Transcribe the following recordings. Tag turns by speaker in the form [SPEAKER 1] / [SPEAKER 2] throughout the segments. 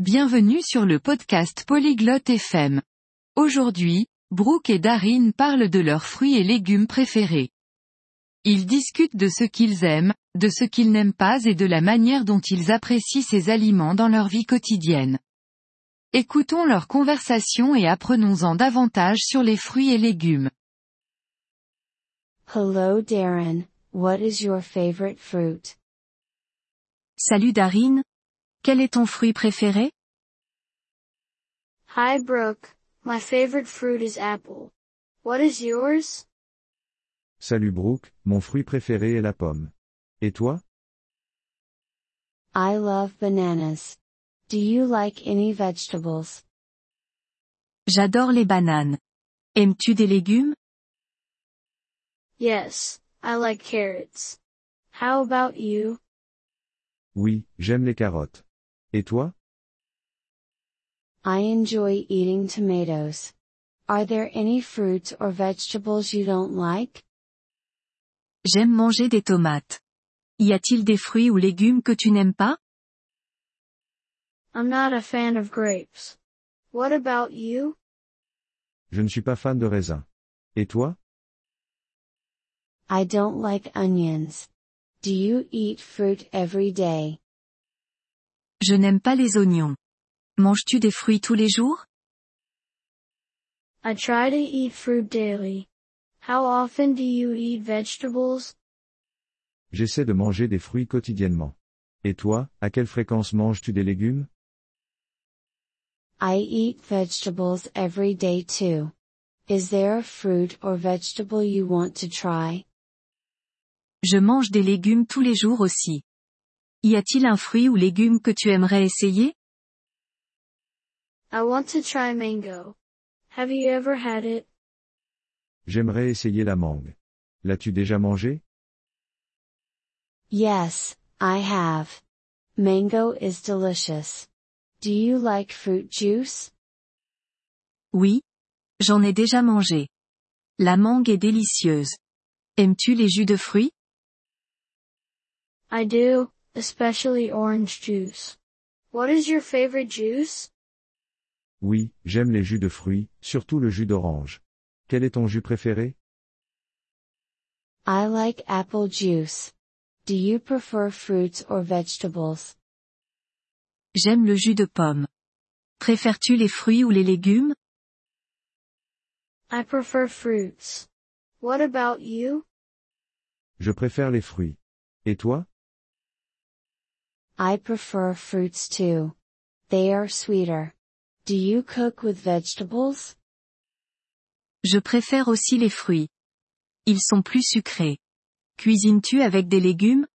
[SPEAKER 1] Bienvenue sur le podcast Polyglotte FM. Aujourd'hui, Brooke et Darin parlent de leurs fruits et légumes préférés. Ils discutent de ce qu'ils aiment, de ce qu'ils n'aiment pas et de la manière dont ils apprécient ces aliments dans leur vie quotidienne. Écoutons leur conversation et apprenons-en davantage sur les fruits et légumes.
[SPEAKER 2] Hello Darren, what is your favorite fruit?
[SPEAKER 3] Salut Darin, quel est ton fruit préféré?
[SPEAKER 4] Hi Brooke, my favorite fruit is apple. What is yours?
[SPEAKER 5] Salut Brooke, mon fruit préféré est la pomme. Et toi?
[SPEAKER 2] I love bananas. Do you like any vegetables?
[SPEAKER 3] J'adore les bananes. Aimes-tu des légumes?
[SPEAKER 4] Yes, I like carrots. How about you?
[SPEAKER 5] Oui, j'aime les carottes. Et toi?
[SPEAKER 2] I enjoy eating tomatoes. Are there any fruits or vegetables you don't like?
[SPEAKER 3] J'aime manger des tomates. Y a-t-il des fruits ou légumes que tu n'aimes pas?
[SPEAKER 4] I'm not a fan of grapes. What about you?
[SPEAKER 5] Je ne suis pas fan de raisin. Et toi?
[SPEAKER 2] I don't like onions. Do you eat fruit every day?
[SPEAKER 3] Je n'aime pas les oignons. Manges-tu des fruits tous les jours?
[SPEAKER 4] I try to eat fruit daily. How often do you eat vegetables?
[SPEAKER 5] J'essaie de manger des fruits quotidiennement. Et toi, à quelle fréquence manges-tu des légumes?
[SPEAKER 2] I eat vegetables every day too. Is there a fruit or vegetable you want to try?
[SPEAKER 3] Je mange des légumes tous les jours aussi. Y a-t-il un fruit ou légume que tu aimerais essayer?
[SPEAKER 4] I want to try mango. Have you ever had it?
[SPEAKER 5] J'aimerais essayer la mangue. L'as-tu déjà mangé?
[SPEAKER 2] Yes, I have. Mango is delicious. Do you like fruit juice?
[SPEAKER 3] Oui. J'en ai déjà mangé. La mangue est délicieuse. Aimes-tu les jus de fruits?
[SPEAKER 4] I do, especially orange juice. What is your favorite juice?
[SPEAKER 5] Oui, j'aime les jus de fruits, surtout le jus d'orange. Quel est ton jus préféré?
[SPEAKER 2] I like apple juice. Do you prefer fruits or vegetables?
[SPEAKER 3] J'aime le jus de pomme. Préfères-tu les fruits ou les légumes?
[SPEAKER 4] I prefer fruits. What about you?
[SPEAKER 5] Je préfère les fruits. Et toi?
[SPEAKER 2] I prefer fruits too. They are sweeter. Do you cook with vegetables?
[SPEAKER 3] Je préfère aussi les fruits. Ils sont plus sucrés. Cuisines-tu avec des légumes?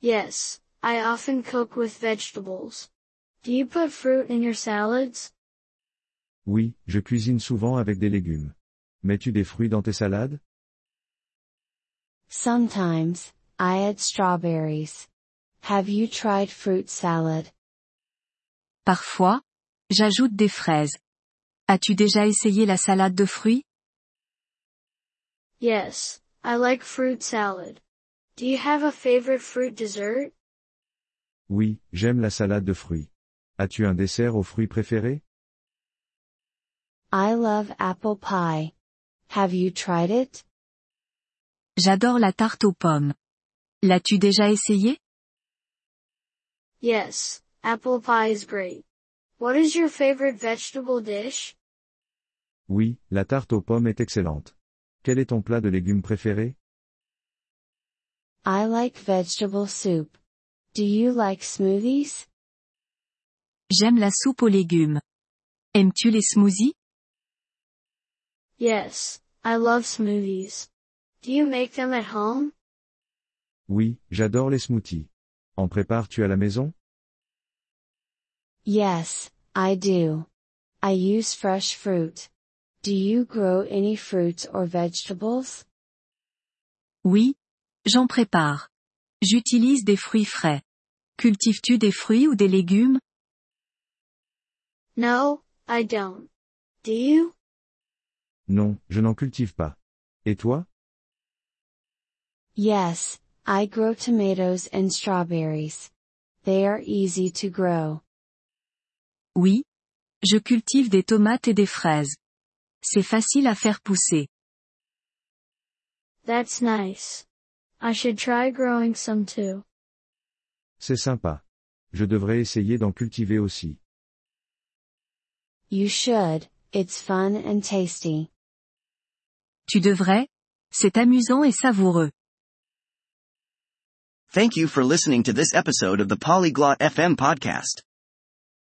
[SPEAKER 4] Yes, I often cook with vegetables. Do you put fruit in your salads?
[SPEAKER 5] Oui, je cuisine souvent avec des légumes. Mets-tu des fruits dans tes salades?
[SPEAKER 2] Sometimes, I add strawberries. Have you tried fruit salad?
[SPEAKER 3] Parfois, j'ajoute des fraises. As-tu déjà essayé la salade de fruits?
[SPEAKER 4] Yes, I like fruit salad. Do you have a favorite fruit dessert?
[SPEAKER 5] Oui, j'aime la salade de fruits. As-tu un dessert aux fruits préférés?
[SPEAKER 2] I love apple pie. Have you tried it?
[SPEAKER 3] J'adore la tarte aux pommes. L'as-tu déjà essayé?
[SPEAKER 4] Yes, apple pie is great. What is your favorite vegetable dish?
[SPEAKER 5] Oui, la tarte aux pommes est excellente. Quel est ton plat de légumes préféré?
[SPEAKER 2] I like vegetable soup. Do you like smoothies?
[SPEAKER 3] J'aime la soupe aux légumes. Aimes-tu les smoothies?
[SPEAKER 4] Yes, I love smoothies. Do you make them at home?
[SPEAKER 5] Oui, j'adore les smoothies. En prépares-tu à la maison?
[SPEAKER 2] Yes, I do. I use fresh fruit. Do you grow any fruits or vegetables?
[SPEAKER 3] Oui. J'en prépare. J'utilise des fruits frais. Cultives-tu des fruits ou des légumes?
[SPEAKER 4] No, I don't. Do you?
[SPEAKER 5] Non, je n'en cultive pas. Et toi?
[SPEAKER 2] Yes, I grow tomatoes and strawberries. They are easy to grow.
[SPEAKER 3] Oui. Je cultive des tomates et des fraises. C'est facile à faire pousser.
[SPEAKER 4] That's nice. I should try growing some too.
[SPEAKER 5] C'est sympa. Je devrais essayer d'en cultiver aussi.
[SPEAKER 2] You should, it's fun and tasty.
[SPEAKER 3] Tu devrais. C'est amusant et savoureux.
[SPEAKER 6] Thank you for listening to this episode of the Polyglot FM podcast.